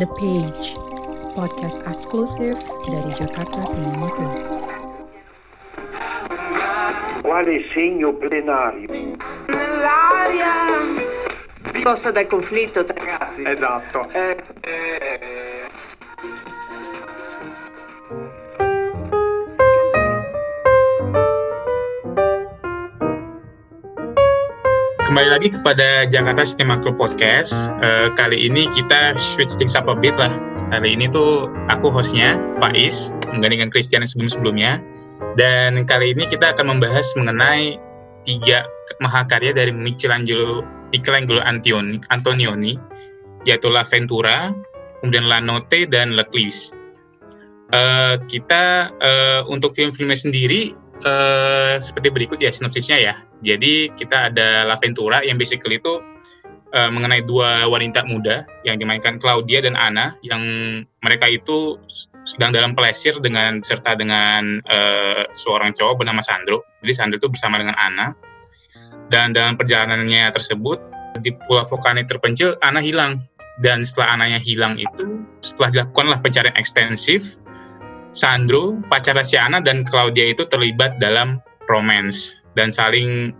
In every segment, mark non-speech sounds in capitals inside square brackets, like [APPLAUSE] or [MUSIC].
The Page, podcast eksklusif dari Jakarta Cinema Club. Quale segno plenario? L'aria scossa dal conflitto, ragazzi. Esatto. Eh, Lagi kepada Jakarta Cinema Club Podcast. Eh, kali ini kita switch things up a bit lah. Kali ini tuh aku hostnya, Faiz, menggantikan Christian yang sebelum-sebelumnya. Dan kali ini kita akan membahas mengenai tiga mahakarya dari Michelangelo, Michelangelo Antonioni, Antonioni yaitu La Ventura, kemudian La Notte, dan L'Eclipse. Eh, kita eh, untuk film-filmnya sendiri eh, seperti berikut ya sinopsisnya ya. Jadi kita ada La Ventura yang basically itu eh, mengenai dua wanita muda yang dimainkan Claudia dan Anna yang mereka itu sedang dalam pelesir dengan serta dengan eh, seorang cowok bernama Sandro. Jadi Sandro itu bersama dengan Anna. Dan dalam perjalanannya tersebut di Pulau Vulkanik terpencil Anna hilang dan setelah Ananya hilang itu setelah dilakukanlah pencarian ekstensif Sandro, pacar si Anna dan Claudia itu terlibat dalam romance dan saling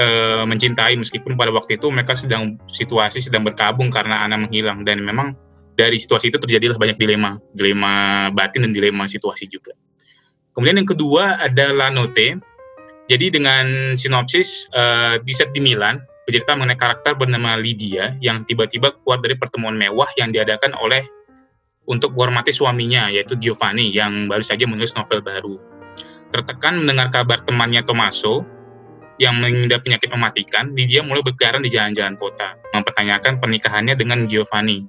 eh, mencintai meskipun pada waktu itu mereka sedang situasi sedang berkabung karena Anna menghilang dan memang dari situasi itu terjadilah banyak dilema, dilema batin dan dilema situasi juga. Kemudian yang kedua ada La Notte. Jadi dengan sinopsis eh, di set di Milan, bercerita mengenai karakter bernama Lydia yang tiba-tiba keluar dari pertemuan mewah yang diadakan oleh untuk menghormati suaminya yaitu Giovanni yang baru saja menulis novel baru. Tertekan mendengar kabar temannya Tommaso yang mengidap penyakit mematikan, Lydia mulai berkeliaran di jalan-jalan kota, mempertanyakan pernikahannya dengan Giovanni.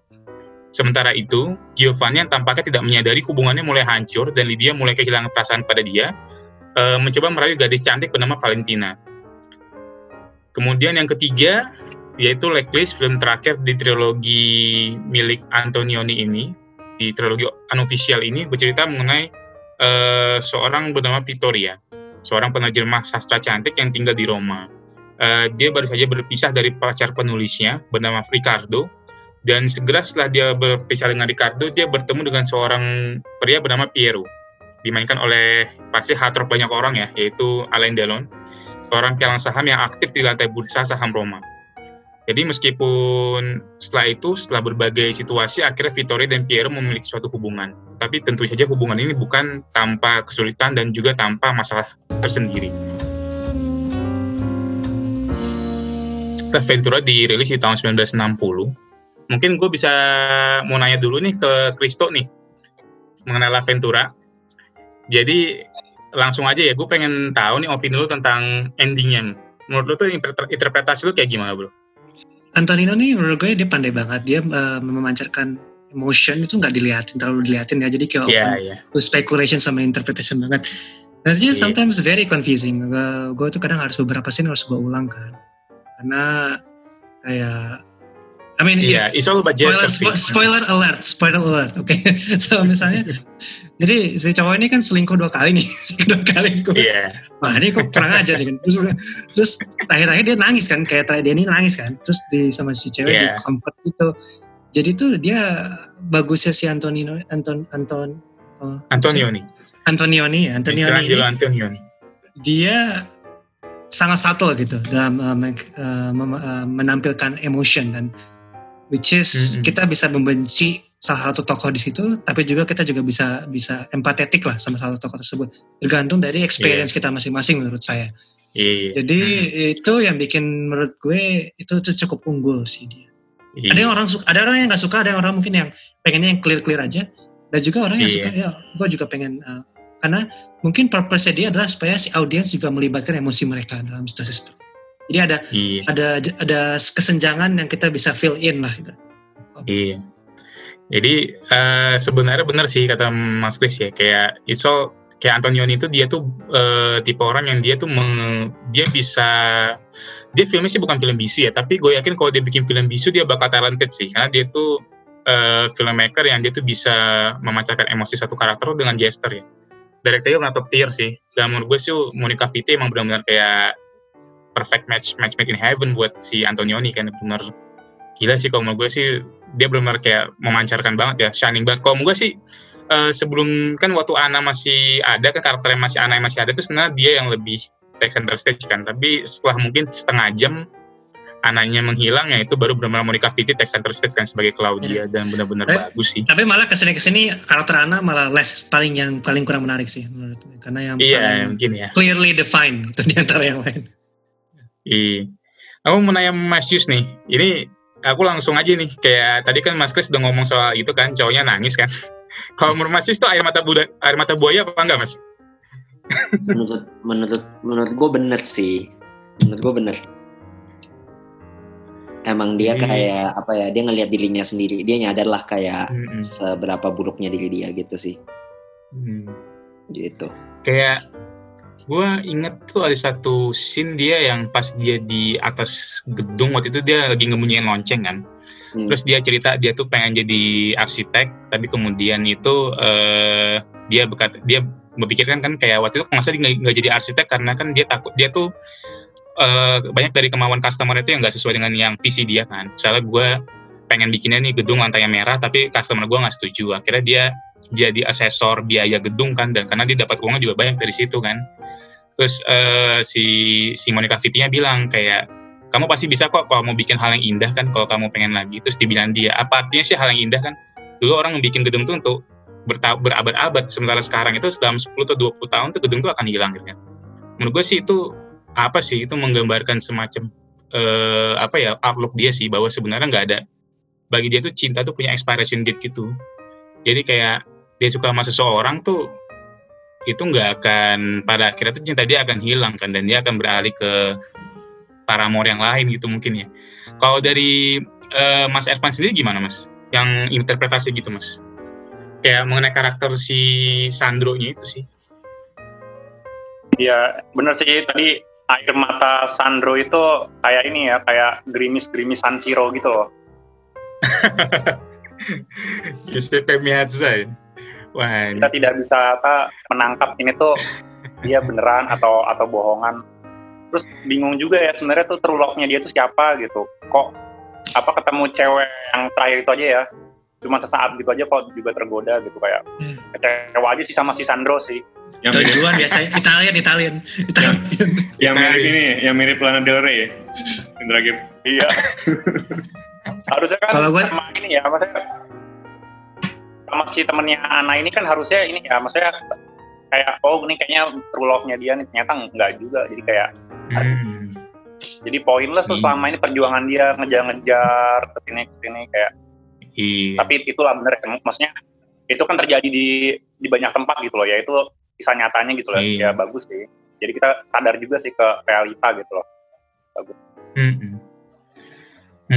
Sementara itu, Giovanni yang tampaknya tidak menyadari hubungannya mulai hancur dan Lydia mulai kehilangan perasaan pada dia, eh, mencoba merayu gadis cantik bernama Valentina. Kemudian yang ketiga, yaitu L'Eclipse, film terakhir di trilogi milik Antonioni ini, di trilogi unofficial ini bercerita mengenai eh, seorang bernama Victoria, seorang penerjemah sastra cantik yang tinggal di Roma. Eh, dia baru saja berpisah dari pacar penulisnya bernama Ricardo, dan segera setelah dia berpisah dengan Ricardo, dia bertemu dengan seorang pria bernama Piero, dimainkan oleh pasti hatrop banyak orang ya, yaitu Alain Delon, seorang kialang saham yang aktif di lantai bursa saham Roma. Jadi meskipun setelah itu, setelah berbagai situasi, akhirnya Vittorio dan Piero memiliki suatu hubungan. Tapi tentu saja hubungan ini bukan tanpa kesulitan dan juga tanpa masalah tersendiri. Ventura dirilis di tahun 1960. Mungkin gue bisa mau nanya dulu nih ke Kristo nih, mengenai La Ventura. Jadi langsung aja ya, gue pengen tahu nih opini lu tentang endingnya. Menurut lu tuh interpretasi lu kayak gimana bro? Antonino nih menurut gue dia pandai banget dia uh, memancarkan emotion itu nggak dilihatin terlalu dilihatin ya jadi kayak Iya, open iya. to speculation sama interpretation banget dan Iya. yeah. sometimes very confusing gue, gue tuh kadang harus beberapa scene harus gue ulang kan karena kayak I mean Iya, if- it's all about spoiler, spo- spoiler alert spoiler alert oke [LAUGHS] so misalnya jadi si cowok ini kan selingkuh dua kali nih [LAUGHS] dua kali gue Iya, wah ini kok kurang aja nih kan. Terus terus akhir-akhir dia nangis kan kayak terakhir dia ini nangis kan. Terus di sama si cewek Yeah. di comfort gitu. Jadi tuh dia bagusnya si Antonino Anton Anton oh, Antonio nih. Antonioni ya Antonioni ini. Antonio nih. dia sangat subtle gitu dalam uh, men- uh, menampilkan emotion dan which is Mm-mm. kita bisa membenci salah satu tokoh di situ tapi juga kita juga bisa bisa empatetik lah sama salah satu tokoh tersebut tergantung dari experience kita masing-masing menurut saya Iya. jadi Mhm. itu yang bikin menurut gue itu cukup unggul sih dia Iya. ada yang orang suka ada orang yang nggak suka ada yang orang mungkin yang pengennya yang clear clear aja dan juga orang yang Iya. suka ya gue juga pengen uh, karena mungkin purpose dia adalah supaya si audiens juga melibatkan emosi mereka dalam situasi seperti. Jadi ada Iya. ada ada kesenjangan yang kita bisa fill in lah gitu. Iya. Jadi eh, sebenarnya benar sih kata Mas Kris ya kayak it's all kayak Antonioni itu dia tuh eh, tipe orang yang dia tuh meng- dia bisa dia filmnya sih bukan film bisu ya tapi gue yakin kalau dia bikin film bisu dia bakal talented sih karena dia tuh eh, filmmaker yang dia tuh bisa memancarkan emosi satu karakter dengan gesture ya. Directornya top tier sih. Dan menurut gue sih Monica Vitti emang benar-benar kayak perfect match match made in heaven buat si Antonioni kan benar gila sih kalau menurut gue sih dia benar-benar kayak memancarkan banget ya, shining banget. Kalau menurut gue sih uh, sebelum kan waktu Ana masih ada kan karakter yang masih Ana yang masih ada itu sebenarnya dia yang lebih take center stage kan. Tapi setelah mungkin setengah jam anaknya menghilang ya itu baru benar-benar Monica Vitti take center stage kan sebagai Claudia yeah. dan benar-benar eh, bagus sih. Tapi malah ke sini ke sini karakter Ana malah less paling yang paling kurang menarik sih menurut karena yang iya, mungkin ya. clearly defined itu di antara yang lain. Iya. Aku mau nanya Mas Yus nih, ini aku langsung aja nih, kayak tadi kan Mas Kris udah ngomong soal itu kan, cowoknya nangis kan. [LAUGHS] Kalau menurut Mas Yus tuh air mata buda, air mata buaya apa enggak Mas? menurut menurut menurut gue bener sih, menurut gue bener. Emang dia hmm. kayak apa ya? Dia ngelihat dirinya sendiri, dia nyadar lah kayak hmm. seberapa buruknya diri dia gitu sih. Hmm. Gitu. Kayak gue inget tuh ada satu scene dia yang pas dia di atas gedung waktu itu dia lagi ngemunyiin lonceng kan hmm. terus dia cerita dia tuh pengen jadi arsitek tapi kemudian itu uh, dia berkata dia memikirkan kan kayak waktu itu masa dia nggak jadi arsitek karena kan dia takut dia tuh uh, banyak dari kemauan customer itu yang nggak sesuai dengan yang visi dia kan misalnya gue pengen bikinnya nih gedung lantainya merah tapi customer gue nggak setuju. Akhirnya dia jadi asesor biaya gedung kan dan karena dia dapat uangnya juga banyak dari situ kan. Terus uh, si si Monica Vitti-nya bilang kayak kamu pasti bisa kok kalau mau bikin hal yang indah kan kalau kamu pengen lagi. Terus dibilang dia apa artinya sih hal yang indah kan? Dulu orang bikin gedung tuh untuk berabad-abad. Sementara sekarang itu dalam 10 atau 20 tahun tuh gedung tuh akan hilang gitu kan menurut gue sih itu apa sih? Itu menggambarkan semacam uh, apa ya outlook dia sih bahwa sebenarnya nggak ada bagi dia tuh cinta tuh punya expiration date gitu jadi kayak dia suka sama seseorang tuh itu nggak akan pada akhirnya tuh cinta dia akan hilang kan dan dia akan beralih ke para paramore yang lain gitu mungkin ya. Kalau dari uh, Mas Ervan sendiri gimana Mas? Yang interpretasi gitu Mas? Kayak mengenai karakter si Sandro-nya itu sih. Iya, bener sih tadi air mata Sandro itu kayak ini ya, kayak gerimis-gerimis San Siro gitu loh. [LAUGHS] Giuseppe Miazza ya? Wah, kita tidak bisa apa menangkap ini tuh [LAUGHS] dia beneran atau atau bohongan. Terus bingung juga ya sebenarnya tuh teruloknya dia tuh siapa gitu. Kok apa ketemu cewek yang terakhir itu aja ya? Cuma sesaat gitu aja kok juga tergoda gitu kayak hmm. kecewa aja sih sama si Sandro sih. Yang tujuan biasanya Italian Italian Italian. Yang, yang mirip ini, yang mirip Lana Del Rey ya. Indra Iya. [LAUGHS] Harusnya kan Kalau gue... sama ini ya, maksudnya sama si temennya Ana ini kan harusnya ini ya maksudnya kayak oh ini kayaknya true love-nya dia nih. Ternyata enggak juga. Jadi kayak hmm. jadi pointless tuh hmm. selama ini perjuangan dia ngejar-ngejar ke sini ke sini kayak iya. tapi itulah bener maksudnya itu kan terjadi di di banyak tempat gitu loh ya. Itu kisah nyatanya gitu loh. Iya. ya bagus sih. Jadi kita sadar juga sih ke realita gitu loh. Bagus. Hmm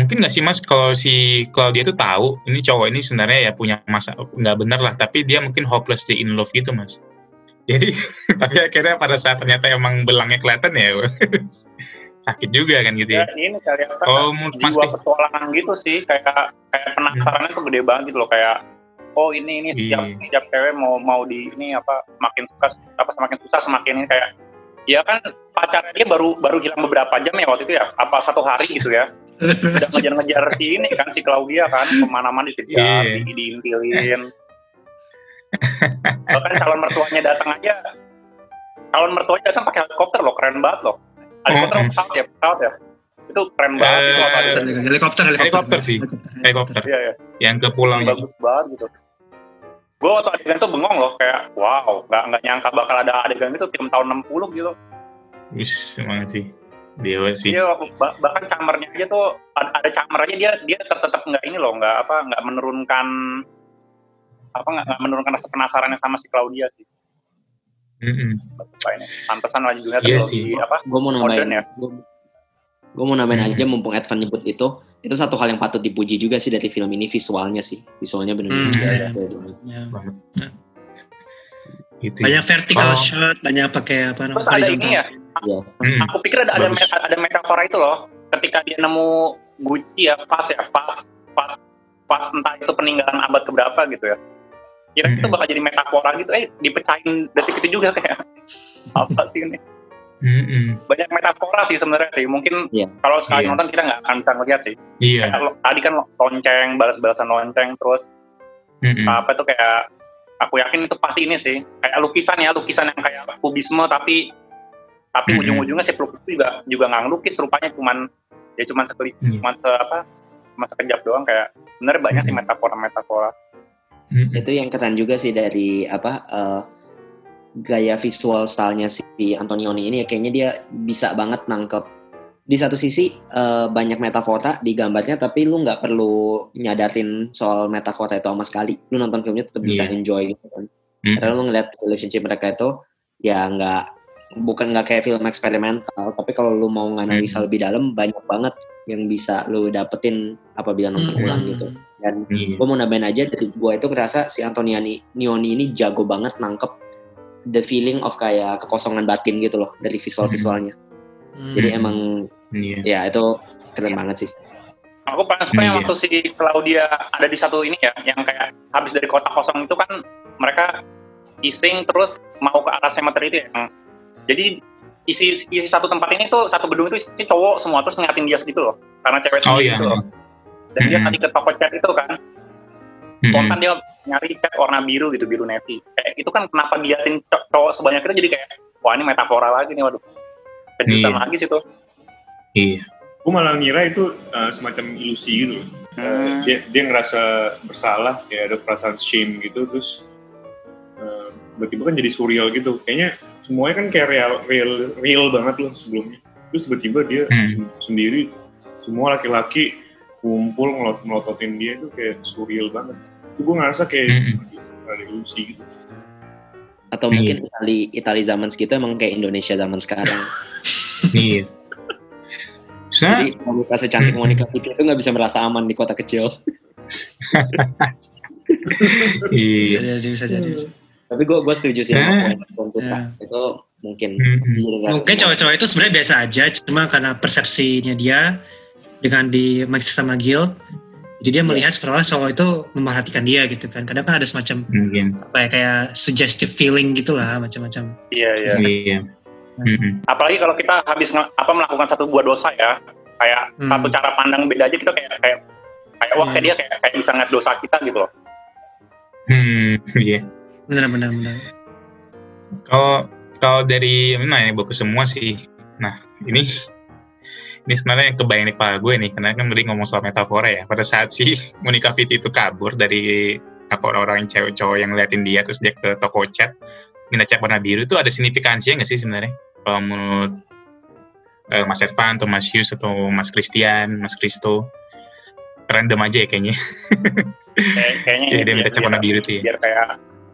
mungkin nggak sih mas kalau si Claudia itu tahu ini cowok ini sebenarnya ya punya masa nggak benar lah tapi dia mungkin hopelessly in love gitu mas [LAUGHS] jadi tapi akhirnya pada saat ternyata emang belangnya kelihatan ya [LAUGHS] sakit juga kan gitu ya, ya ini kali oh mas jiwa petualangan gitu sih kayak kayak penasarannya hmm. tuh gede banget gitu loh kayak oh ini ini setiap yeah. setiap cewek mau mau di ini apa makin suka apa semakin susah semakin ini kayak ya kan pacarnya dia baru baru hilang beberapa jam ya waktu itu ya apa satu hari gitu ya udah ngejar-ngejar si ini kan si Claudia kan ke mana-mana dikejar, yeah. di diintilin. Bahkan calon mertuanya datang aja, calon mertuanya datang pakai helikopter loh, keren banget loh. Helikopter mm pesawat ya, pesawat ya. Itu keren banget uh, itu apa helikopter, helikopter, helikopter sih, helikopter. Iya, iya. Yang ke pulau Bagus banget gitu. Gue waktu adegan itu bengong loh, kayak wow, nggak nggak nyangka bakal ada adegan itu film tahun 60 gitu. Wis, semangat sih Dewa sih. Iya, bahkan camernya aja tuh ada camer aja dia dia tetap nggak ini loh, nggak apa nggak menurunkan apa nggak menurunkan rasa penasarannya sama si Claudia sih. Mm -hmm. pantesan lagi juga iya sih. apa? Gue mau nambahin ya. Gue mau nambahin mm -hmm. aja mumpung Edvan nyebut itu, itu satu hal yang patut dipuji juga sih dari film ini visualnya sih, visualnya benar-benar mm -hmm. ya, ya. Ya. Gitu. Banyak vertical oh. shot, banyak pakai apa namanya? Terus ada ini ya, Ya. Hmm. Aku pikir ada ada, ada metafora itu loh. Ketika dia nemu Gucci ya, pas ya, pas pas pas entah itu peninggalan abad keberapa gitu ya. Kira hmm. itu bakal jadi metafora gitu, eh dipecahin detik itu juga kayak [LAUGHS] apa sih ini? Mm-hmm. Banyak metafora sih sebenarnya sih. Mungkin yeah. kalau sekali yeah. nonton kita nggak akan bisa ngeliat sih. Iya. Yeah. Tadi kan lonceng, balas-balasan lonceng, terus mm-hmm. apa tuh kayak aku yakin itu pasti ini sih kayak lukisan ya lukisan yang kayak kubisme tapi tapi mm-hmm. ujung-ujungnya si pelukis juga juga nggak ngelukis rupanya cuman ya cuman sekali mm-hmm. cuman se apa cuma sekejap doang kayak bener banyak mm-hmm. sih metafora metafora mm-hmm. itu yang keren juga sih dari apa uh, gaya visual stylenya si Antonioni ini ya kayaknya dia bisa banget nangkep di satu sisi uh, banyak metafora di gambarnya tapi lu nggak perlu nyadarin soal metafora itu sama sekali lu nonton filmnya tetap bisa yeah. enjoy gitu kan mm. karena lu ngeliat relationship mereka itu ya nggak bukan nggak kayak film eksperimental tapi kalau lu mau nganalisa mm. lebih dalam banyak banget yang bisa lu dapetin apabila nonton mm. ulang gitu dan mm. gue mau nambahin aja dari gue itu ngerasa si Antoniani Nioni ini jago banget nangkep the feeling of kayak kekosongan batin gitu loh dari visual visualnya. Hmm. Jadi emang yeah. ya itu keren yeah. banget sih. Aku paling suka yang waktu si Claudia ada di satu ini ya, yang kayak habis dari kota kosong itu kan mereka ising terus mau ke arah cemetery itu yang jadi isi isi satu tempat ini tuh satu gedung itu isi cowok semua terus ngeliatin dia gitu loh karena cewek oh, iya. gitu loh. Dan hmm. dia tadi ke toko cat itu kan spontan dia nyari cat warna biru gitu biru navy kayak itu kan kenapa diatin cowok sebanyak itu jadi kayak wah ini metafora lagi nih waduh kejutan iya. lagi sih tuh iya gue malah ngira itu uh, semacam ilusi gitu hmm. uh, dia dia ngerasa bersalah kayak ada perasaan shame gitu terus uh, tiba-tiba kan jadi surreal gitu kayaknya semuanya kan kayak real real real banget loh sebelumnya terus tiba-tiba dia hmm. sendiri semua laki-laki kumpul ngelot melototin dia itu kayak surreal banget itu gue ngerasa kayak mm-hmm. ada ilusi gitu atau iya. mungkin Itali Itali zaman segitu emang kayak Indonesia zaman sekarang iya jadi Monica secantik Monica Vicky itu nggak bisa merasa aman di kota kecil [LAUGHS] iya bisa jadi bisa jadi tapi gue gue setuju sih sama poin yeah. itu mungkin mm-hmm. mungkin cowok-cowok itu sebenarnya biasa aja cuma karena persepsinya dia dengan di sama guild jadi dia iya. melihat seolah cowok itu memperhatikan dia gitu kan. Kadang kan ada semacam Mungkin. apa ya kayak suggestive feeling gitulah macam-macam. Iya iya. Iya. Hmm. Apalagi kalau kita habis apa melakukan satu buah dosa ya, kayak hmm. satu cara pandang beda aja kita kayak kayak kayak wah kayak iya. dia kayak kayak bisa ngeliat dosa kita gitu loh. Hmm, [LAUGHS] iya. Benar benar benar. Kalau kalau dari mana ya bagus semua sih. Nah, ini ini sebenarnya yang kebayang di kepala gue nih, karena kan tadi ngomong soal metafora ya. Pada saat si [LAUGHS] Monica Vitti itu kabur dari apa orang-orang yang cewek cowok yang ngeliatin dia, terus dia ke toko cat, minta cat warna biru itu ada signifikansinya nggak sih sebenarnya? Menurut uh, Mas Ervan atau Mas Yus atau Mas Christian, Mas Kristo, random aja ya kayaknya. kayaknya [LAUGHS] Jadi dia minta cat warna biru tuh ya. Biar kayak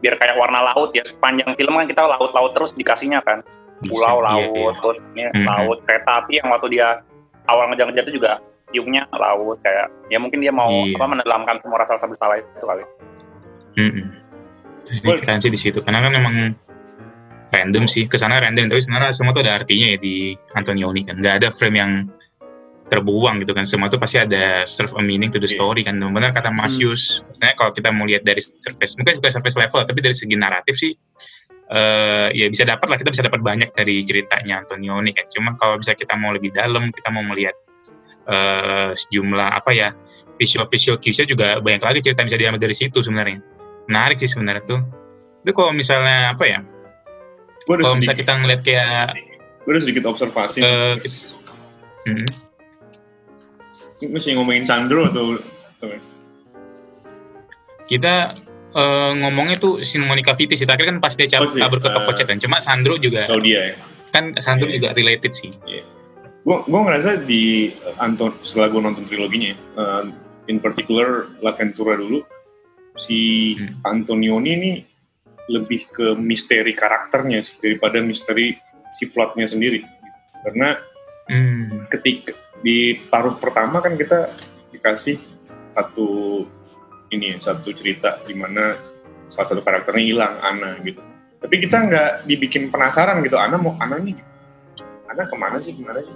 biar kayak warna laut ya sepanjang film kan kita laut-laut terus dikasihnya kan pulau iya, laut iya, terus ini mm -hmm. laut kereta api yang waktu dia awal ngejar-ngejar itu juga Yungnya laut kayak ya mungkin dia mau iya. apa mendalamkan semua rasa bersalah itu kali. Mm -hmm. Signifikansi di situ karena kan memang random sih ke sana random. Tapi sebenarnya semua tuh ada artinya ya di Antonioni kan. Nggak ada frame yang terbuang gitu kan. Semua tuh pasti ada serve a meaning to the iya. story kan. Benar kata Masius hmm. sebenarnya kalau kita mau lihat dari surface mungkin bukan surface level tapi dari segi naratif sih uh, ya bisa dapat lah kita bisa dapat banyak dari ceritanya Antonioni kan. Cuma kalau bisa kita mau lebih dalam kita mau melihat uh, sejumlah apa ya visual visual cues juga banyak lagi cerita yang bisa diambil dari situ sebenarnya. Menarik sih sebenarnya tuh. Itu kalau misalnya apa ya kalau misalnya kita ngeliat kayak gue ada sedikit observasi uh, kita, hmm. masih ngomongin Sandro atau, atau kita uh, ngomongnya tuh si Monica Vitti sih terakhir kan pas dia cabut oh, kabur ke toko uh, cuma Sandro juga oh dia ya kan Sandro yeah. juga related sih yeah. gue gue ngerasa di uh, Anton setelah gue nonton triloginya uh, in particular La Ventura dulu si hmm. Antonioni ini lebih ke misteri karakternya sih daripada misteri si plotnya sendiri. Karena hmm. ketika di paruh pertama kan kita dikasih satu ini satu cerita di mana salah satu karakternya hilang Ana gitu. Tapi kita nggak dibikin penasaran gitu Ana mau Ana nih Ana ke mana sih ke mana sih?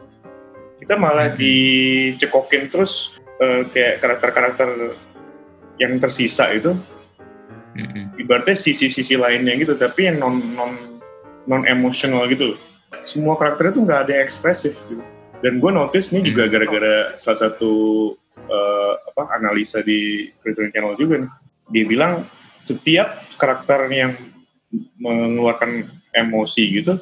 Kita malah hmm. dicekokin terus uh, kayak karakter-karakter yang tersisa itu hmm. ibaratnya sisi-sisi lainnya gitu tapi yang non non non emosional gitu semua karakternya tuh nggak ada yang ekspresif gitu. Dan gue notice nih juga gara-gara salah satu uh, apa analisa di Criterion Channel juga nih. Dia bilang setiap karakter yang mengeluarkan emosi gitu,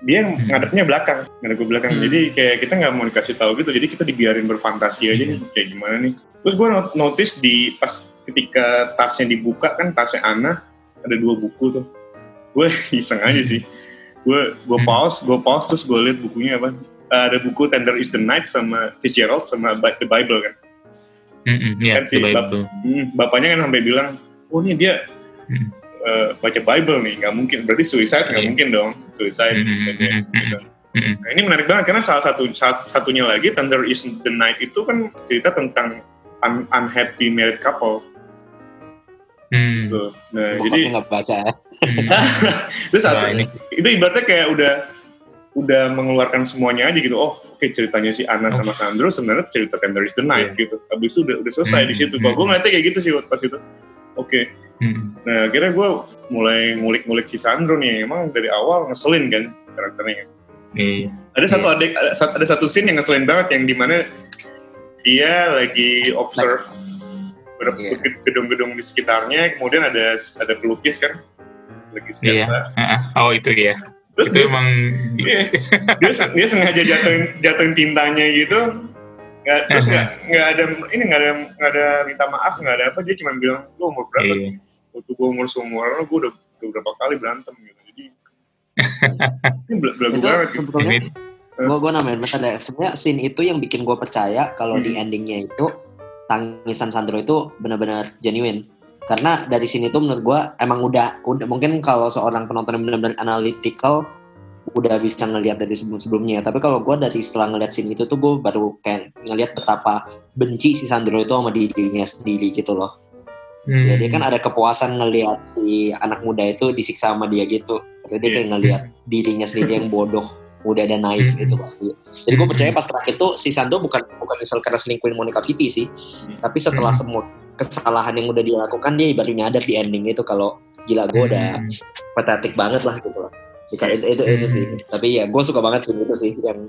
dia hmm. ngadepnya belakang, ngadep ke belakang. Hmm. Jadi kayak kita nggak mau dikasih tahu gitu, jadi kita dibiarin berfantasi aja hmm. nih kayak gimana nih. Terus gue notice di pas ketika tasnya dibuka kan tasnya Ana ada dua buku tuh. Gue [LAUGHS] iseng aja sih. Gue gue hmm. pause, gue pause terus gue lihat bukunya apa uh, ada buku Tender is the Night sama Fitzgerald sama The Bible kan. Mm-hmm, yeah, kan si bap mm, bapaknya kan sampai bilang, oh ini dia mm. Uh, baca Bible nih, nggak mungkin. Berarti suicide nggak yeah. mungkin dong, suicide. Mm-hmm, gitu. mm-hmm. Nah, ini menarik banget karena salah satu salah satunya lagi Tender is the Night itu kan cerita tentang un- unhappy married couple. Hmm. Tuh. Nah, jadi nggak baca ya. [LAUGHS] Terus nah, ini. itu ibaratnya kayak udah udah mengeluarkan semuanya aja gitu. Oh, oke okay, ceritanya si Anna sama Sandro sebenarnya cerita Tender is the Night yeah. gitu. Habis itu udah, udah selesai hmm. di situ. Kalau gue hmm. ngeliatnya kayak gitu sih pas itu. Oke. Okay. Hmm. Nah, akhirnya gue mulai ngulik-ngulik si Sandro nih. Emang dari awal ngeselin kan karakternya. Iya. Ada satu yeah. adek, ada, ada satu scene yang ngeselin banget yang di mana dia lagi observe like, iya. gedung-gedung di sekitarnya, kemudian ada ada pelukis kan, lagi sketsa. Iya. Oh itu ya terus itu dia, emang dia, dia, dia sengaja jatuhin jatuhin tintanya gitu nggak terus nggak nggak ada ini nggak ada nggak ada minta maaf nggak ada apa dia cuma bilang lu umur berapa iya. waktu gue umur seumur gue udah, udah berapa kali berantem gitu jadi [LAUGHS] ini belagu banget gitu. sebetulnya gue gue namanya bentar deh sebenarnya scene itu yang bikin gue percaya kalau hmm. di endingnya itu tangisan Sandro itu benar-benar genuine karena dari sini tuh menurut gue emang udah udah mungkin kalau seorang penonton yang benar-benar analytical udah bisa ngelihat dari sebelum-sebelumnya tapi kalau gue dari setelah ngeliat sini itu tuh gue baru kayak ngelihat betapa benci si Sandro itu sama dirinya sendiri gitu loh hmm. jadi kan ada kepuasan ngelihat si anak muda itu disiksa sama dia gitu karena dia kayak ngelihat dirinya sendiri yang bodoh udah ada naif hmm. gitu pasti. Jadi gue percaya pas terakhir tuh si Sandro bukan bukan misal karena selingkuhin Monica Vitti sih, tapi setelah hmm. semua kesalahan yang udah dia lakukan dia baru nyadar di ending itu kalau gila gue udah hmm. patetik banget lah gitu lah Jika itu itu, itu sih. Hmm. tapi ya gue suka banget sih itu sih yang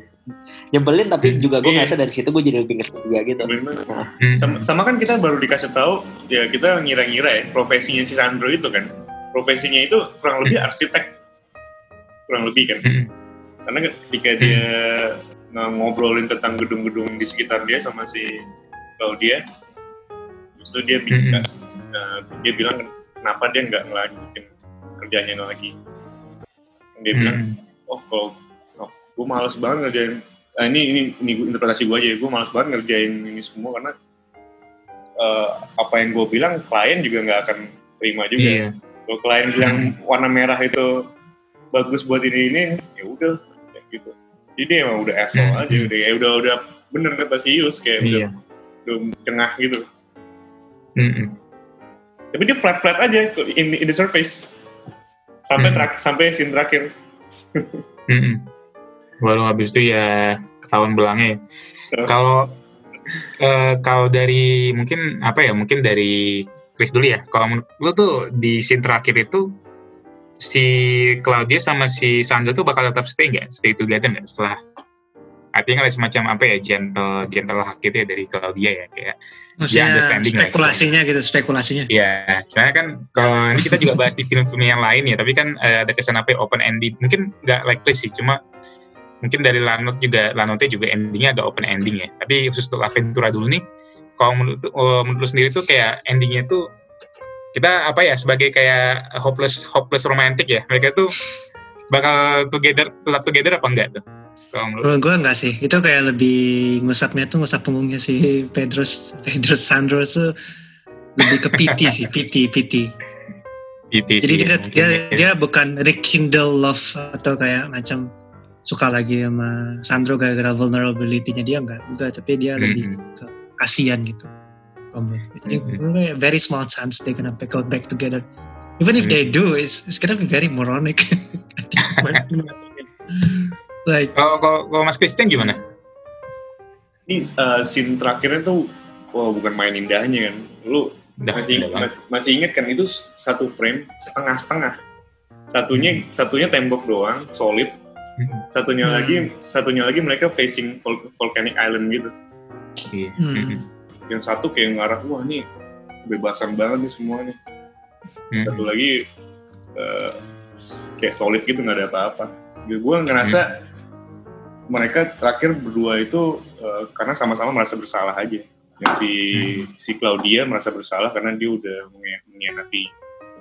nyebelin tapi hmm. juga gue yeah. ngerasa dari situ gue jadi lebih ngerti dia gitu. Nah. sama, sama kan kita baru dikasih tahu ya kita ngira-ngira ya profesinya si Sandro itu kan. Profesinya itu kurang lebih arsitek. Kurang lebih kan. Karena ketika dia ngobrolin tentang gedung-gedung di sekitar dia sama si Claudia itu dia mm -hmm. uh, dia bilang kenapa dia nggak ngelanjutin kerjanya lagi dia mm -hmm. bilang oh kalau oh, gue malas banget ngerjain uh, ini ini ini interpretasi gue aja gue malas banget ngerjain ini semua karena uh, apa yang gue bilang klien juga nggak akan terima juga yeah. kalau klien bilang warna merah itu bagus buat ini ini ya udah ya gitu jadi emang udah asal mm -hmm. aja udah ya udah udah bener kata si Yus kayak yeah. udah udah tengah gitu Mm-hmm. Tapi dia flat flat aja in, in the surface sampai mm-hmm. terak, sampai scene terakhir. mm-hmm. Baru habis itu ya ketahuan belangnya. Kalau uh, kalau dari mungkin apa ya mungkin dari Chris dulu ya. Kalau menurut lu tuh di scene terakhir itu si Claudia sama si Sandra tuh bakal tetap stay nggak? Stay together nggak setelah artinya ada semacam apa ya gentle gentle hak gitu ya dari Claudia ya kayak Maksudnya spekulasinya lah, gitu spekulasinya. Ya soalnya kan kalau ini kita juga bahas di film-film yang lain ya tapi kan uh, ada kesan apa ya, open ending mungkin nggak likely sih cuma mungkin dari Lanot juga Lanotnya juga endingnya agak open ending ya. Tapi khusus untuk Aventura dulu nih kalau menurut uh, menurut sendiri tuh kayak endingnya tuh kita apa ya sebagai kayak hopeless hopeless romantic ya mereka tuh bakal together tetap together apa enggak tuh kalau gue enggak sih, itu kayak lebih ngusapnya tuh ngusap punggungnya si Pedros [LAUGHS] Pedros Sandro tuh lebih ke PT sih, PT PT. PT Jadi sih, dia, ya, dia, ya. dia bukan rekindle love atau kayak macam suka lagi sama Sandro gara-gara vulnerability-nya dia enggak, enggak, tapi dia mm -hmm. lebih ke kasihan gitu. Jadi mm -hmm. very small chance they gonna back out back together. Even if mm -hmm. they do, it's, it's gonna be very moronic. [LAUGHS] [LAUGHS] Like kalau kalau, kalau Mas Christian gimana? Ini uh, scene terakhirnya tuh wah bukan main indahnya kan. Lu Udah, masih ingat, masih inget kan itu satu frame setengah-setengah. Satunya hmm. satunya tembok doang, solid. Satunya hmm. lagi, satunya lagi mereka facing vol volcanic island gitu. Iya. Hmm. Yang satu kayak ngarah wah nih kebebasan banget nih semua nih. Hmm. Satu lagi uh, kayak solid gitu nggak ada apa-apa. Gue ngerasa hmm. Mereka terakhir berdua itu uh, karena sama-sama merasa bersalah aja. Yang si hmm. si Claudia merasa bersalah karena dia udah mengkhianati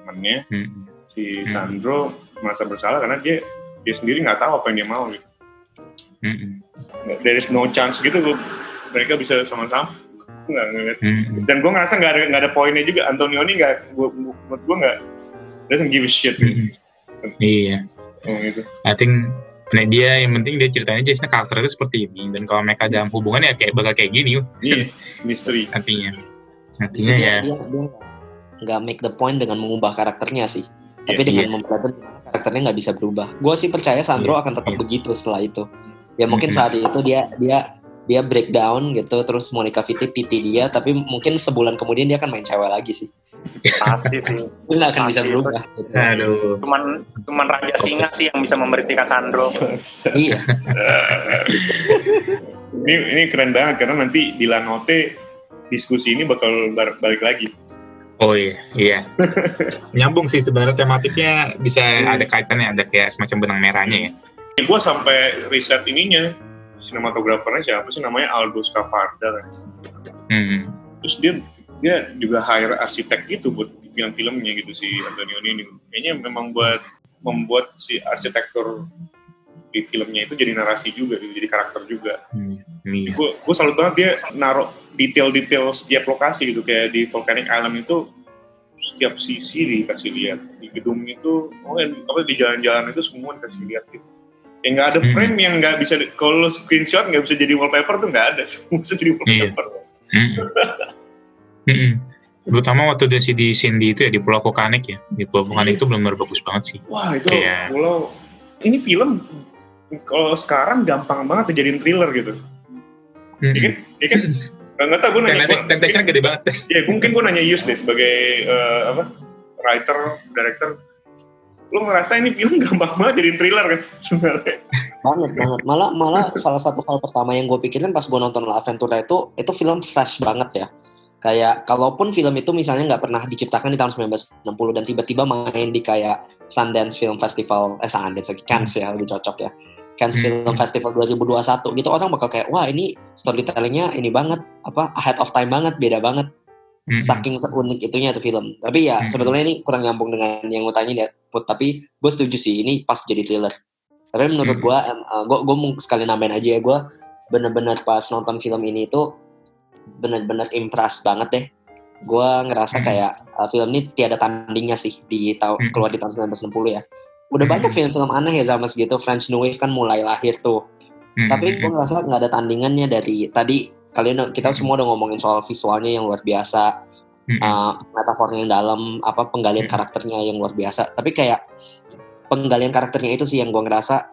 temannya. Hmm. Si Sandro merasa bersalah karena dia dia sendiri nggak tahu apa yang dia mau gitu. Mm-hmm. There is no chance gitu gue mereka bisa sama-sama. Nggak ngeliat. Mm-hmm. Dan gue ngerasa nggak ada nggak ada poinnya juga. Antonio ini nggak, menurut gue nggak doesn't give a shit sih. Mm-hmm. Iya. Oh, gitu. I think Nah dia yang penting dia ceritanya jadi karakter itu seperti ini dan kalau mereka dalam hubungan ya kayak bakal kayak gini Iya, misteri. Artinya, artinya ya. Dia, dia nggak make the point dengan mengubah karakternya sih, yeah, tapi dengan yeah. memperlihatkan karakternya nggak bisa berubah. Gue sih percaya Sandro yeah. akan tetap yeah. begitu setelah itu. Ya mungkin saat itu dia dia dia breakdown gitu, terus Monica Vitti piti dia, tapi mungkin sebulan kemudian dia akan main cewek lagi sih. Pasti sih. Nggak akan Pasti bisa berubah. Gitu. Aduh. Cuman cuman Raja Singa sih yang bisa memberhentikan Sandro. iya. [LAUGHS] ini ini keren banget karena nanti di Lanote diskusi ini bakal balik lagi. Oh iya, iya. [LAUGHS] Nyambung sih sebenarnya tematiknya bisa hmm. ada kaitannya, ada kayak semacam benang merahnya ya. ya gue sampai riset ininya, sinematografernya siapa sih namanya Aldo Scavarda kan. Hmm. Terus dia dia juga hire arsitek gitu buat film-filmnya gitu si Antonio ini. Kayaknya memang buat membuat si arsitektur di filmnya itu jadi narasi juga, jadi karakter juga. Hmm. Iya. Gue selalu banget dia naruh detail-detail setiap lokasi gitu kayak di Volcanic Island itu setiap sisi dikasih lihat di gedung itu oh apa di jalan-jalan itu semua dikasih lihat gitu ya nggak ada hmm. frame yang nggak bisa kalau screenshot nggak bisa jadi wallpaper tuh nggak ada [LAUGHS] semua bisa jadi iya. wallpaper hmm. [LAUGHS] hmm. terutama waktu dia di Cindy itu ya di Pulau Vulkanik ya di Pulau Vulkanik itu benar-benar bagus banget sih wah itu kayak... pulau ini film kalau sekarang gampang banget dijadiin thriller gitu hmm. ya kan, ya kan? nggak tau gue nanya temptation gede banget ya mungkin gue nanya Yus deh sebagai uh, apa writer director lu ngerasa ini film gampang banget jadi thriller kan sebenarnya? Banget banget. Malah malah salah satu hal pertama yang gue pikirin pas gue nonton La Aventura itu itu film fresh banget ya. Kayak kalaupun film itu misalnya nggak pernah diciptakan di tahun 1960 dan tiba-tiba main di kayak Sundance Film Festival eh Sundance lagi Cannes ya lebih cocok ya. Cannes hmm. Film Festival 2021 gitu orang bakal kayak wah ini storytellingnya ini banget apa ahead of time banget beda banget hmm. saking unik itunya tuh film tapi ya hmm. sebetulnya ini kurang nyambung dengan yang mau tanya ya put tapi gue setuju sih ini pas jadi thriller tapi menurut hmm. gue uh, gue gue mau sekali nambahin aja ya gue bener-bener pas nonton film ini itu bener-bener impress banget deh gue ngerasa hmm. kayak uh, film ini tiada tandingnya sih di tahun hmm. keluar di tahun 1960 ya udah hmm. banyak film-film aneh ya zaman segitu French New Wave kan mulai lahir tuh hmm. tapi gue ngerasa nggak ada tandingannya dari tadi kalian kita semua udah ngomongin soal visualnya yang luar biasa hmm. uh, metafornya yang dalam apa penggalian hmm. karakternya yang luar biasa tapi kayak penggalian karakternya itu sih yang gue ngerasa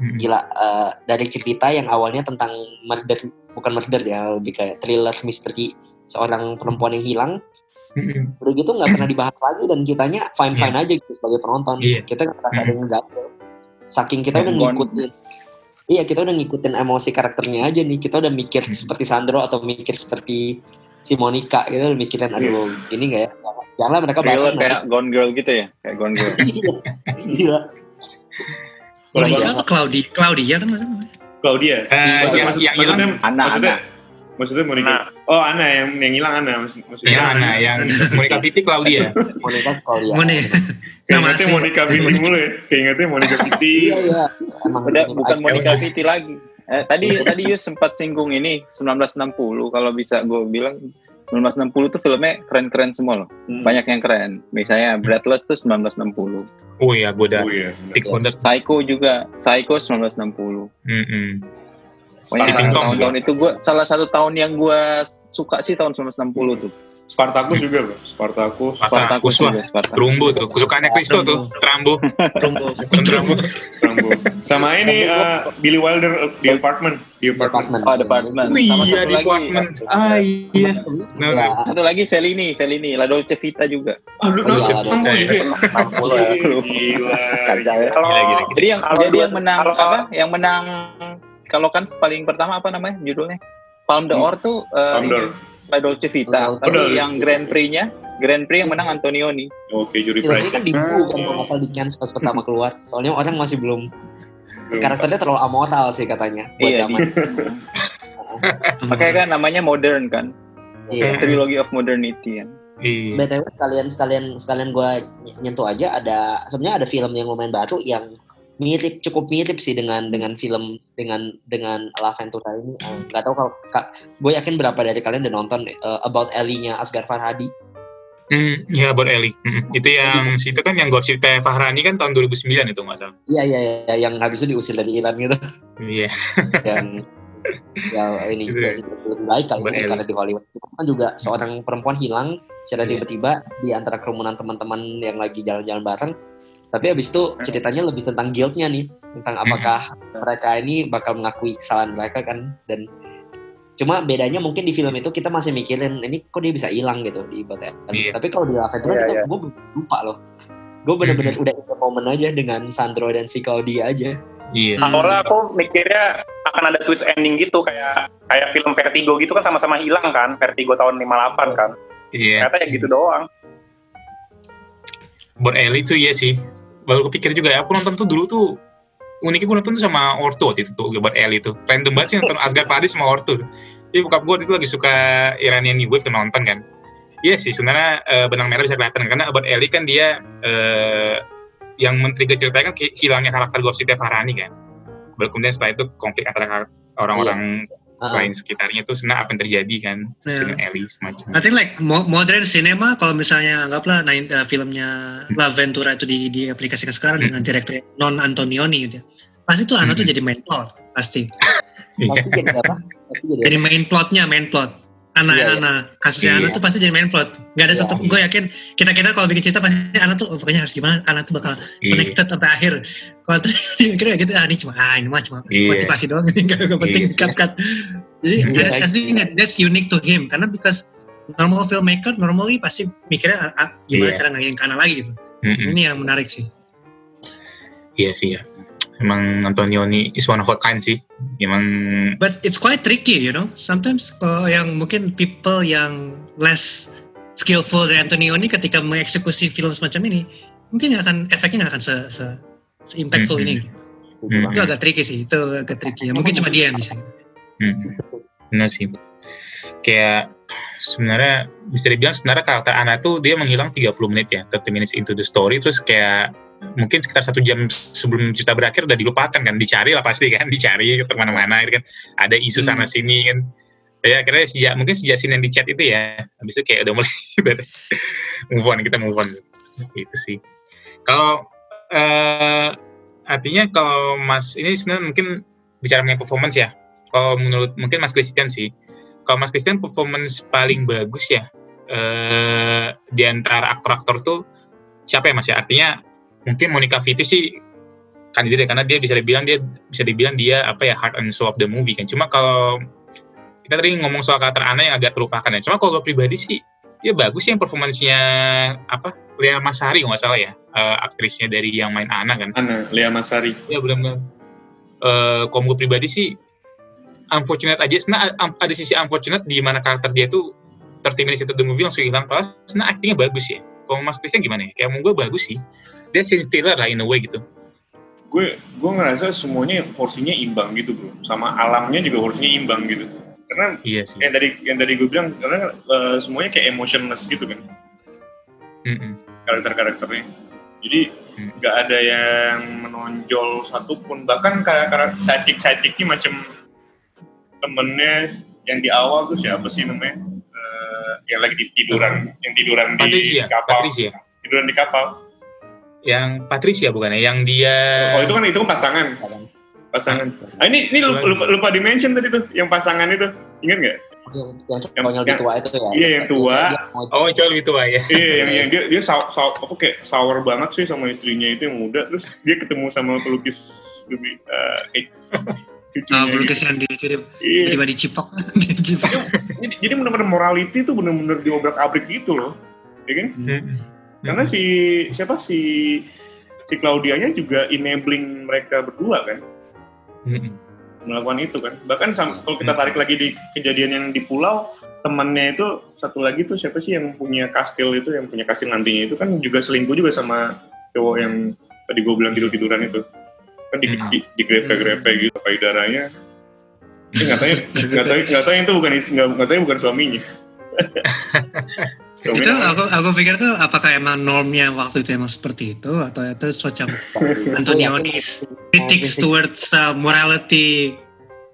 hmm. gila uh, dari cerita yang awalnya tentang murder bukan murder ya lebih kayak thriller misteri seorang perempuan yang hilang. Udah gitu nggak pernah dibahas lagi dan kitanya fine fine yeah. aja gitu sebagai penonton. Yeah. Kita nggak merasa mm-hmm. ada yang Saking kita udah ngikutin. Iya kita udah ngikutin emosi karakternya aja nih. Kita udah mikir mm-hmm. seperti Sandro atau mikir seperti si Monica. Kita udah mikirin aduh yeah. gini nggak ya? Janganlah mereka bahas kayak Gone Girl gitu ya, kayak Gone Girl. [LAUGHS] Iya. Monica apa Claudia? Claudia kan maksudnya? Claudia. Uh, yang, yang, yang, Ana, Ana. Maksudnya Monica. Nah. Oh, Ana yang yang hilang Ana maksudnya. Ya, Ana yang Monica Vitti Claudia. [LAUGHS] Monica Claudia. Monica. Kayaknya Monica [LAUGHS] Vitti mulu ya. Kayaknya Monica [LAUGHS] Vitti. Iya, iya. Udah bukan Monica Vitti lagi. Eh, tadi [LAUGHS] tadi Yus sempat singgung ini 1960 kalau bisa gue bilang 1960 tuh filmnya keren-keren semua loh. Hmm. Banyak yang keren. Misalnya Breathless tuh 1960. Oh iya, gue udah oh, iya. Psycho juga. Psycho 1960. Mm -hmm. Pokoknya tahun-tahun itu gue salah satu tahun yang gue suka sih tahun 1960 tuh. Spartacus juga bro, Spartacus. Spartacus lah, Trumbo tuh, kesukaannya Kristo tuh, Trambo. Trumbo. Trambo. Trambo. [LAUGHS] Sama ini uh, Billy Wilder uh, di apartment, di apartment. Oh, apartment. Oh, iya di apartment. Ah iya. Nah, satu lagi Fellini, Fellini, La Dolce Vita juga. Ah, lu Dolce Vita Gila. Jadi yang jadi yang menang apa? Yang menang kalau kan paling pertama apa namanya judulnya? Palm d'Or tuh Palm d'Or. La Dolce Vita. Tapi yang Grand Prix-nya, Grand Prix yang menang Antonioni. Oke, juri Film prize. kan dibu kan kalau salah di Cannes pas pertama [LAUGHS] keluar. Soalnya orang masih belum karakternya terlalu amoral sih katanya buat Iya, zaman. [LAUGHS] Makanya kan namanya modern kan. Iya. Trilogy of Modernity kan. Iya. BTW sekalian sekalian sekalian gua ny- nyentuh aja ada sebenarnya ada film yang lumayan baru yang mirip cukup mirip sih dengan dengan film dengan dengan La Ventura ini. Eh, Nggak tahu kalau gue yakin berapa dari kalian udah nonton eh, About Ellie-nya Asghar Farhadi. Hmm, ya buat Eli. Hmm, itu yang situ kan yang gue cerita Fahrani kan tahun 2009 itu nggak salah. Iya iya iya yang habis itu diusir dari Iran gitu. Iya. [LAUGHS] yang ya ini lebih baik kali ini karena di Hollywood itu kan juga seorang perempuan hilang secara Iya. tiba-tiba di antara kerumunan teman-teman yang lagi jalan-jalan bareng tapi habis itu ceritanya lebih tentang guilt-nya nih tentang apakah mereka ini bakal mengakui kesalahan mereka kan dan cuma bedanya mungkin di film itu kita masih mikirin ini kok dia bisa hilang gitu di About Ellie. Iya. tapi kalau di La Ventura kita iya. gue lupa loh gue bener-bener udah in the moment aja dengan Sandro dan si Claudia aja Iya. Awalnya aku mikirnya akan ada twist ending gitu kayak kayak film Vertigo gitu kan sama-sama hilang kan Vertigo tahun 58 kan Iya. ternyata ya gitu doang Buat Eli tuh iya sih. Baru kepikir juga ya, aku nonton tuh dulu tuh uniknya gue nonton tuh sama Orto waktu itu tuh buat Eli tuh. Random banget sih nonton Asgard Paradis sama Orto. Jadi bokap gue itu lagi suka Iranian New Wave nonton kan. Iya sih sebenarnya eh, benang merah bisa kelihatan karena buat Eli kan dia eh, yang menteri ceritanya kan hilangnya karakter Gosipnya Farhani kan. Baru kemudian setelah itu konflik antara orang-orang Ah. Lain sekitarnya tuh sebenarnya apa yang terjadi kan terus Iya. dengan Eli semacam. I think like mo- modern cinema kalau misalnya anggaplah nine, uh, filmnya La Ventura itu di diaplikasikan sekarang Hmm. dengan direktur non Antonioni gitu. ya. Pasti tuh Ana tuh Hmm. jadi main plot pasti. [LAUGHS] pasti jadi apa pasti jadi Jadi main plotnya main plot. Ana Iya, iya. Ana kasusnya Ana Iya. tuh pasti jadi main plot. Gak ada Iya. satu gue yakin kita kita kalau bikin cerita pasti Ana tuh oh, pokoknya harus gimana Ana tuh bakal Iya. connected sampai akhir. Kalau [LAUGHS] tuh kira gitu ah ini cuma ah ini mah cuma Iya. motivasi doang [LAUGHS] ini gak, gak penting Iya. cut cut. Jadi Iya, I, I think that that's unique to him karena because normal filmmaker normally pasti mikirnya ah, ah, gimana Iya. cara ngangin kana lagi gitu. Mm-mm. Ini yang menarik sih. Iya sih ya. Emang Antonioni is one of a kind sih. Emang But it's quite tricky, you know. Sometimes kalau yang mungkin people yang less skillful dari Antonioni ketika mengeksekusi film semacam ini, mungkin nggak akan efeknya nggak akan se, se, se impactful Mhm. ini. Mhm. Itu agak tricky sih, itu agak tricky. Ya. Mungkin cuma dia yang bisa. Hmm. Benar sih. Kayak sebenarnya bisa dibilang sebenarnya karakter Ana tuh dia menghilang 30 menit ya, 30 minutes into the story terus kayak mungkin sekitar satu jam sebelum cerita berakhir udah dilupakan kan, dicari lah pasti kan, [LAUGHS] dicari ke mana-mana gitu kan, ada isu sana sini kan. Ya akhirnya sejak mungkin sejak scene yang di chat itu ya, habis itu kayak udah mulai [LAUGHS] move on kita move on itu sih. Kalau eh artinya kalau Mas ini sebenarnya mungkin bicara mengenai performance ya. Kalau menurut mungkin Mas Christian sih, kalau Mas Christian performance paling bagus ya eh di antara aktor-aktor tuh siapa ya Mas ya? Artinya mungkin Monica Vitti sih kandidat ya, karena dia bisa dibilang dia bisa dibilang dia apa ya heart and soul of the movie kan. Cuma kalau kita tadi ngomong soal karakter Ana yang agak terlupakan ya. Cuma kalau gue pribadi sih dia bagus sih yang performancenya apa Lea Masari nggak salah ya eh, aktrisnya dari yang main Ana kan. Ana, Lea Masari. Ya benar-benar. Eh kalau gue pribadi sih unfortunate aja. Um, ada sisi unfortunate di mana karakter dia tuh 30 minutes itu the movie langsung hilang. Padahal sebenarnya actingnya bagus ya. Kalau Mas Christian gimana ya? Kayak menurut gue bagus sih. Dia scene stealer lah in a way gitu. Gue gue ngerasa semuanya porsinya imbang gitu bro. Sama alamnya juga porsinya imbang gitu. Karena Iya sih. yang tadi yang tadi gue bilang karena eh, semuanya kayak emotionless gitu kan Mm-mm. karakter-karakternya. Jadi Hmm. nggak ada yang menonjol satupun bahkan kayak karakter sidekick sidekiknya macam temennya yang di awal tuh siapa sih namanya Eh, yang lagi di tiduran yang tiduran di Patricia, kapal Patricia. tiduran di kapal Yang Patricia bukan ya? Yang dia oh itu kan itu kan pasangan pasangan. Ah, ini ini lupa, lupa, lupa di mention tadi tuh yang pasangan itu. Ingat nggak? Yang, yang cowoknya lebih tua itu ya. Iya, yang tua. Oh, cowok lebih tua ya. Iya, yang yang dia dia saw, saw, apa kayak sour banget sih sama istrinya itu yang muda terus dia ketemu sama pelukis lebih uh, eh, cucunya. Ah, pelukis gitu. yang di tiba iya. tiba dicipok. [LAUGHS] dicipok. jadi, jadi benar-benar morality itu benar-benar diobrak-abrik gitu loh. Ya kan? Hmm. Karena si siapa si si Claudia-nya juga enabling mereka berdua kan. Hmm melakukan itu kan bahkan kalau kita tarik lagi di kejadian yang di pulau temannya itu satu lagi tuh siapa sih yang punya kastil itu yang punya kastil nantinya itu kan juga selingkuh juga sama cowok yang tadi gue bilang tidur tiduran itu kan di, di, di grepe grepe gitu payudaranya nggak tahu nggak tahu nggak tahu itu bukan nggak tahu bukan suaminya. So, itu aku aku pikir tuh apakah emang normnya waktu itu emang seperti itu atau itu semacam Antonionis critics towards uh, morality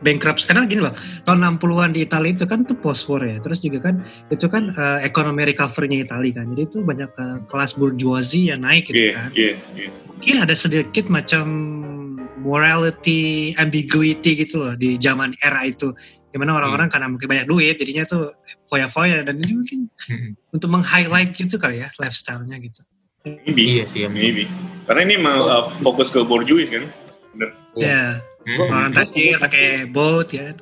bankrupt karena gini loh tahun 60-an di Italia itu kan tuh post war ya. Terus juga kan itu kan uh, ekonomi recovery-nya Italia kan. Jadi itu banyak uh, kelas bourgeoisie yang naik gitu yeah, kan. yeah, yeah. mungkin ada sedikit macam morality ambiguity gitu loh di zaman era itu gimana orang-orang hmm. karena mungkin banyak duit jadinya tuh foya-foya dan ini mungkin hmm. untuk meng-highlight gitu kali ya lifestyle-nya gitu. Maybe. Iya sih, maybe. Karena ini mau uh, fokus ke borjuis kan. Bener. Iya. Yeah. Hmm. Orang tasir pakai boat ya.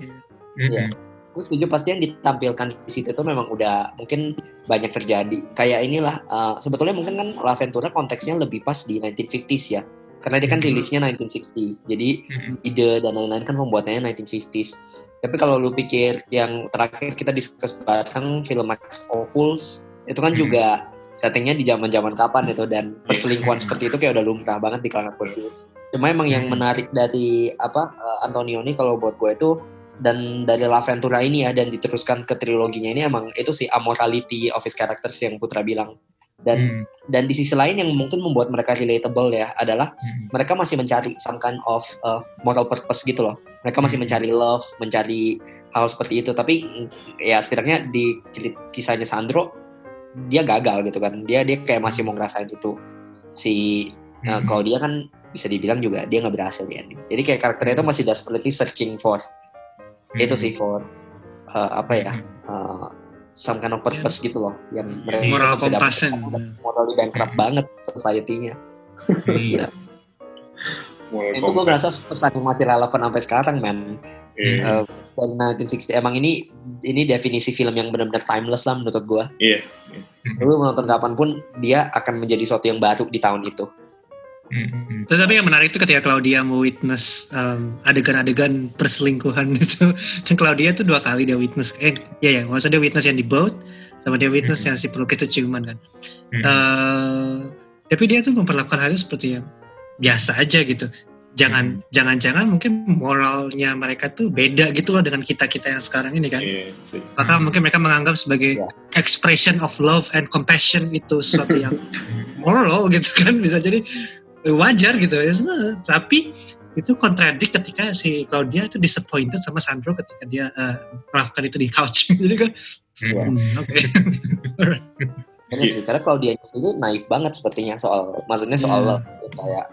Iya. Hmm. Gue setuju pasti yang ditampilkan di situ itu memang udah mungkin banyak terjadi. Kayak inilah uh, sebetulnya mungkin kan La Ventura konteksnya lebih pas di 1950s ya. Karena dia kan hmm. rilisnya 1960. Jadi hmm. ide dan lain-lain kan pembuatannya 1950s tapi kalau lu pikir yang terakhir kita diskus bareng film Max Opuls itu kan hmm. juga settingnya di zaman zaman kapan itu dan iya. perselingkuhan seperti itu kayak udah lumrah banget di kalangan politikus. Cuma emang yang menarik dari apa uh, Antonioni kalau buat gue itu dan dari La Ventura ini ya dan diteruskan ke triloginya ini emang itu sih amorality of his characters yang Putra bilang dan hmm. dan di sisi lain yang mungkin membuat mereka relatable ya adalah hmm. mereka masih mencari some kind of uh, moral purpose gitu loh mereka masih hmm. mencari love mencari hal seperti itu tapi ya setidaknya di cerita kisahnya Sandro dia gagal gitu kan dia dia kayak masih mau ngerasain itu si uh, kalau dia kan bisa dibilang juga dia nggak berhasil ya jadi kayak karakternya itu masih desperately searching for hmm. itu sih for uh, apa ya uh, some kind of purpose yeah. gitu loh yang mereka moral compassion. Moral bankrupt hmm. banget society-nya. Iya. [LAUGHS] Itu gue ngerasa pesan yang masih relevan sampai sekarang man. Yeah. uh, dari 1960 emang ini ini definisi film yang benar-benar timeless lah menurut gue iya. Yeah. lu menonton kapan pun dia akan menjadi sesuatu yang baru di tahun itu Mm-hmm. Terus tapi yang menarik itu ketika Claudia mau witness um, adegan-adegan perselingkuhan [LAUGHS] itu, kan Claudia tuh dua kali dia witness, eh ya ya, maksudnya dia witness yang di boat, sama dia witness mm-hmm. yang si pelukis itu ciuman kan. Mm-hmm. Uh, tapi dia tuh memperlakukan hal itu seperti yang biasa aja gitu. Jangan mm-hmm. jangan-jangan mungkin moralnya mereka tuh beda gitu loh dengan kita kita yang sekarang ini kan. Yeah, Maka mungkin mereka menganggap sebagai yeah. expression of love and compassion itu sesuatu yang [LAUGHS] moral gitu kan bisa jadi wajar gitu ya tapi itu kontradik ketika si Claudia itu disappointed sama Sandro ketika dia uh, melakukan itu di couch [LAUGHS] jadi kan yeah. hmm, oke [LAUGHS] okay. Benar sih, karena Claudia sendiri naif banget sepertinya soal, maksudnya soal yeah. love, kayak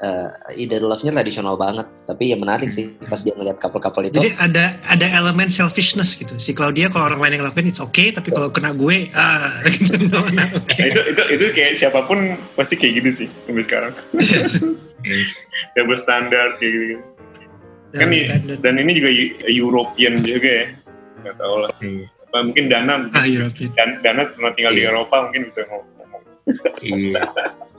uh, ide love-nya tradisional banget. Tapi ya menarik sih pas dia ngeliat couple-couple itu. Jadi ada ada elemen selfishness gitu. Si Claudia kalau orang lain yang lakuin it's okay, tapi kalau kena gue ah [LAUGHS] gitu. nah, okay. itu itu itu kayak siapa pun pasti kayak gitu sih sampai sekarang. Double [LAUGHS] standar kayak gitu. Kan standard. dan ini juga European juga ya. Gak tau lah. Hmm. Apa, mungkin Dana ah, European. Dan, Dana pernah tinggal di iya. Eropa mungkin bisa ngomong. Iya. [LAUGHS]